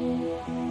Música